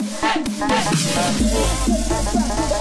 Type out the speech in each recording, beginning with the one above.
Thank you.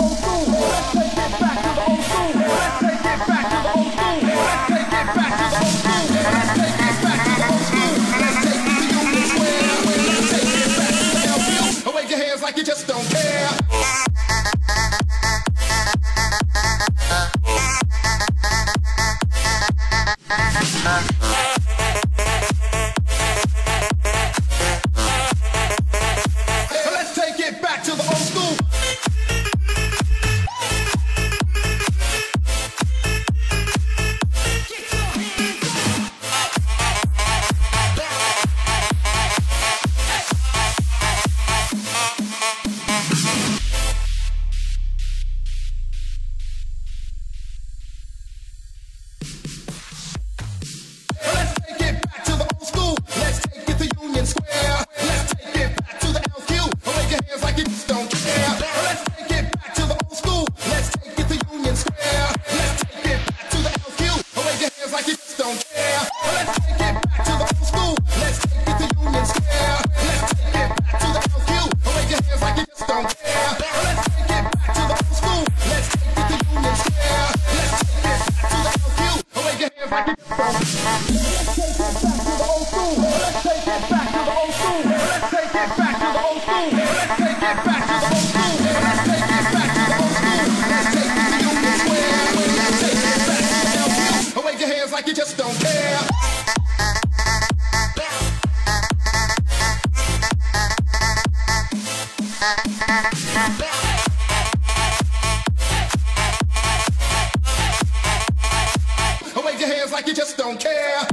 don't care.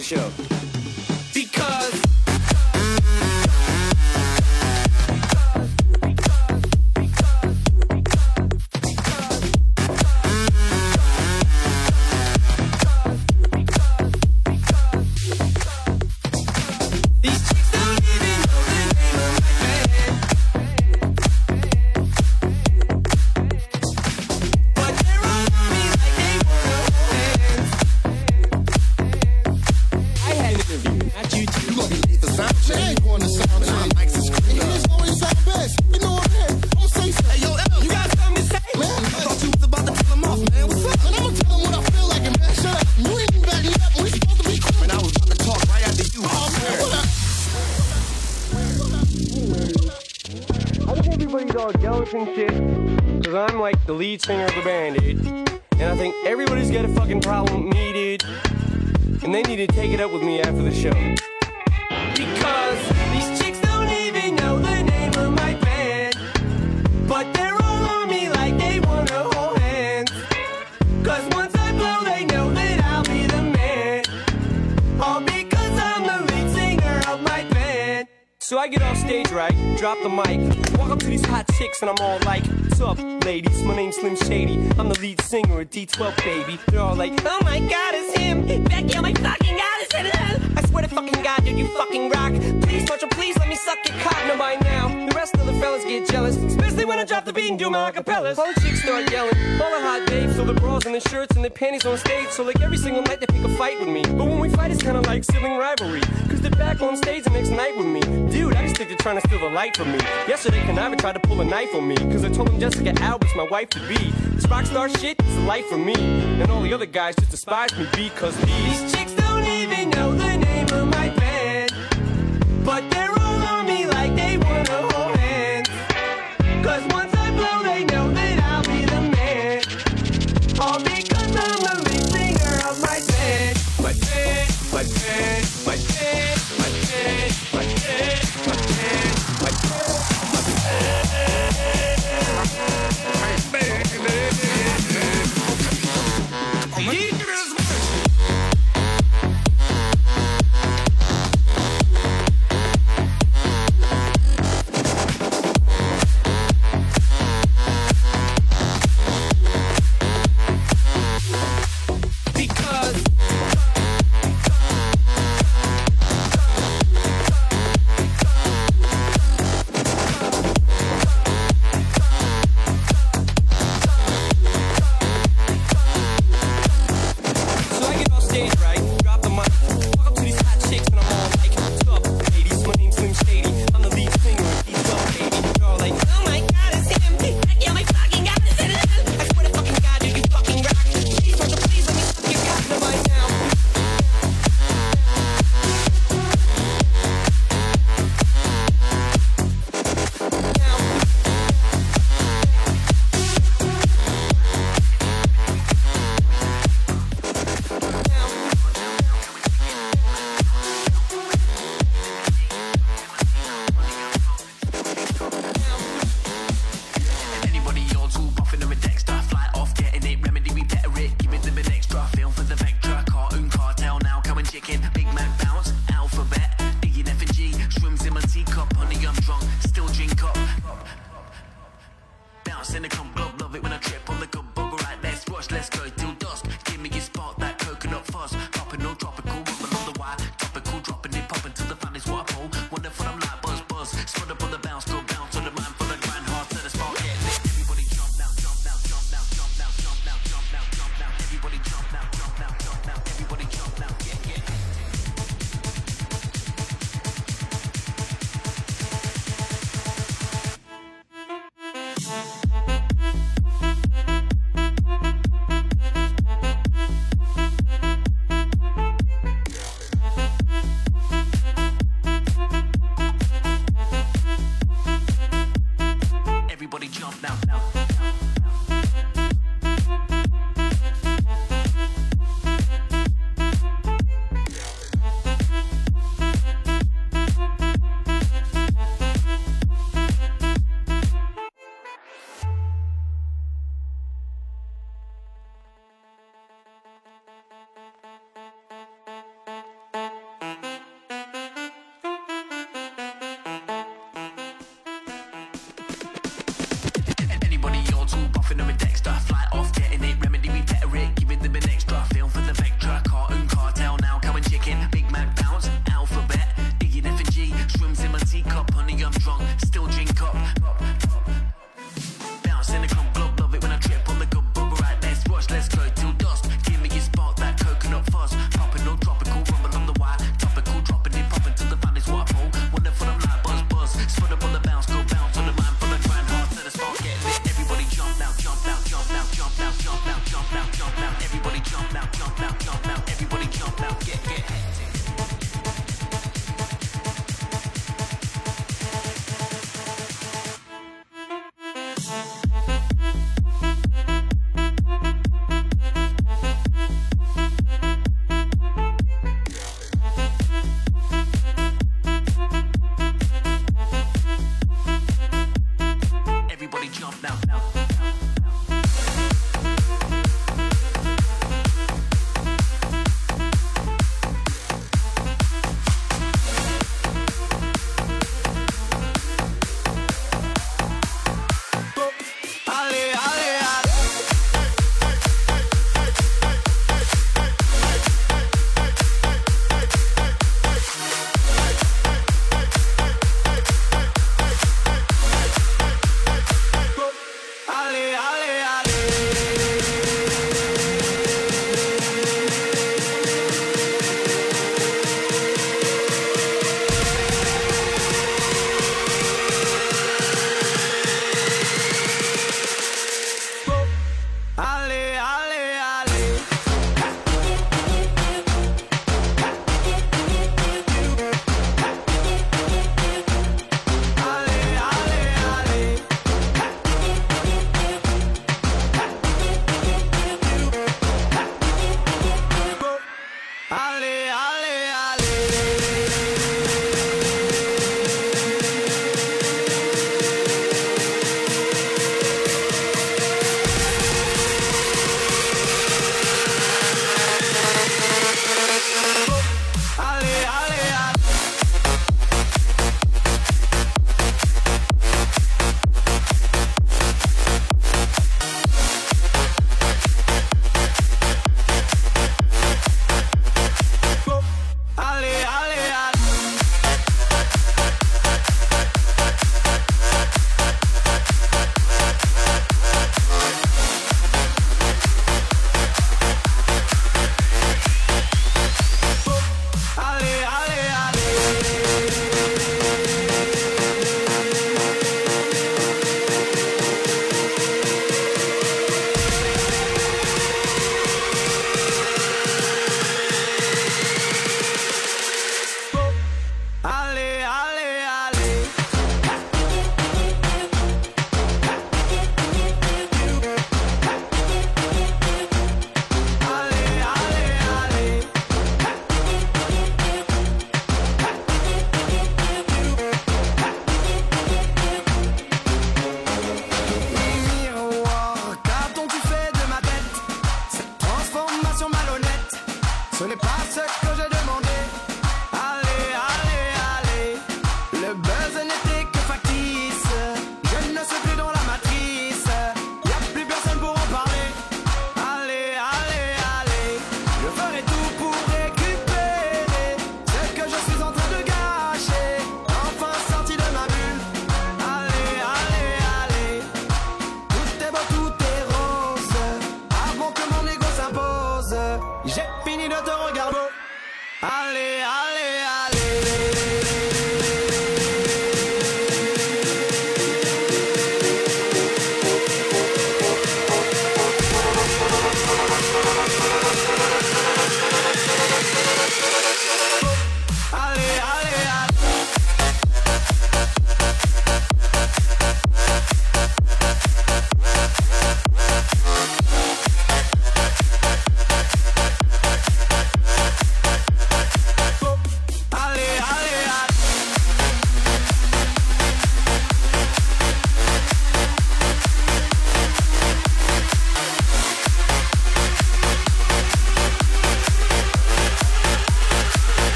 the show. the mic. Walk up to these hot chicks and I'm all like, what's up, ladies? My name's Slim Shady. I'm the lead singer of D12, baby. They're all like, oh my god, it's him. Becky, oh my fucking god, it's him. I swear to fucking god, dude, you fucking rock. Please, watch you please let me suck your cock. No, by now, the rest of the fellas get jealous. Especially when I drop the beat and do my acapellas. Whole chicks start yelling panties on stage, so like every single night they pick a fight with me. But when we fight, it's kinda like sibling rivalry. Cause they're back on stage the next night with me. Dude, I just think they're trying to steal the light from me. Yesterday, Conniver tried to pull a knife on me. Cause I told him Jessica Alba's my wife to be. This rock star shit is a life for me. And all the other guys just despise me because these, these chicks don't even know the name of my band. But my band,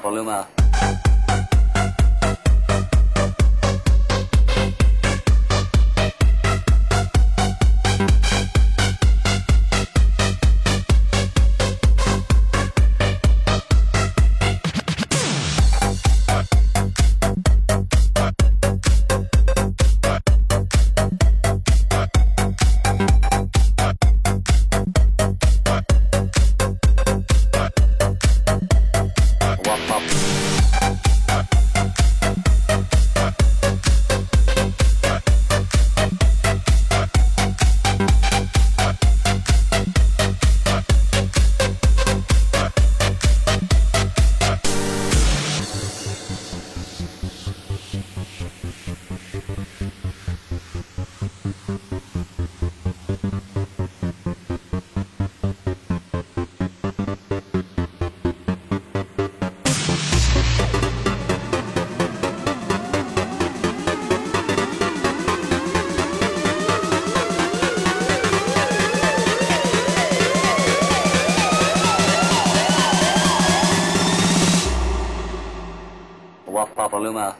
朋友们。Papaluma.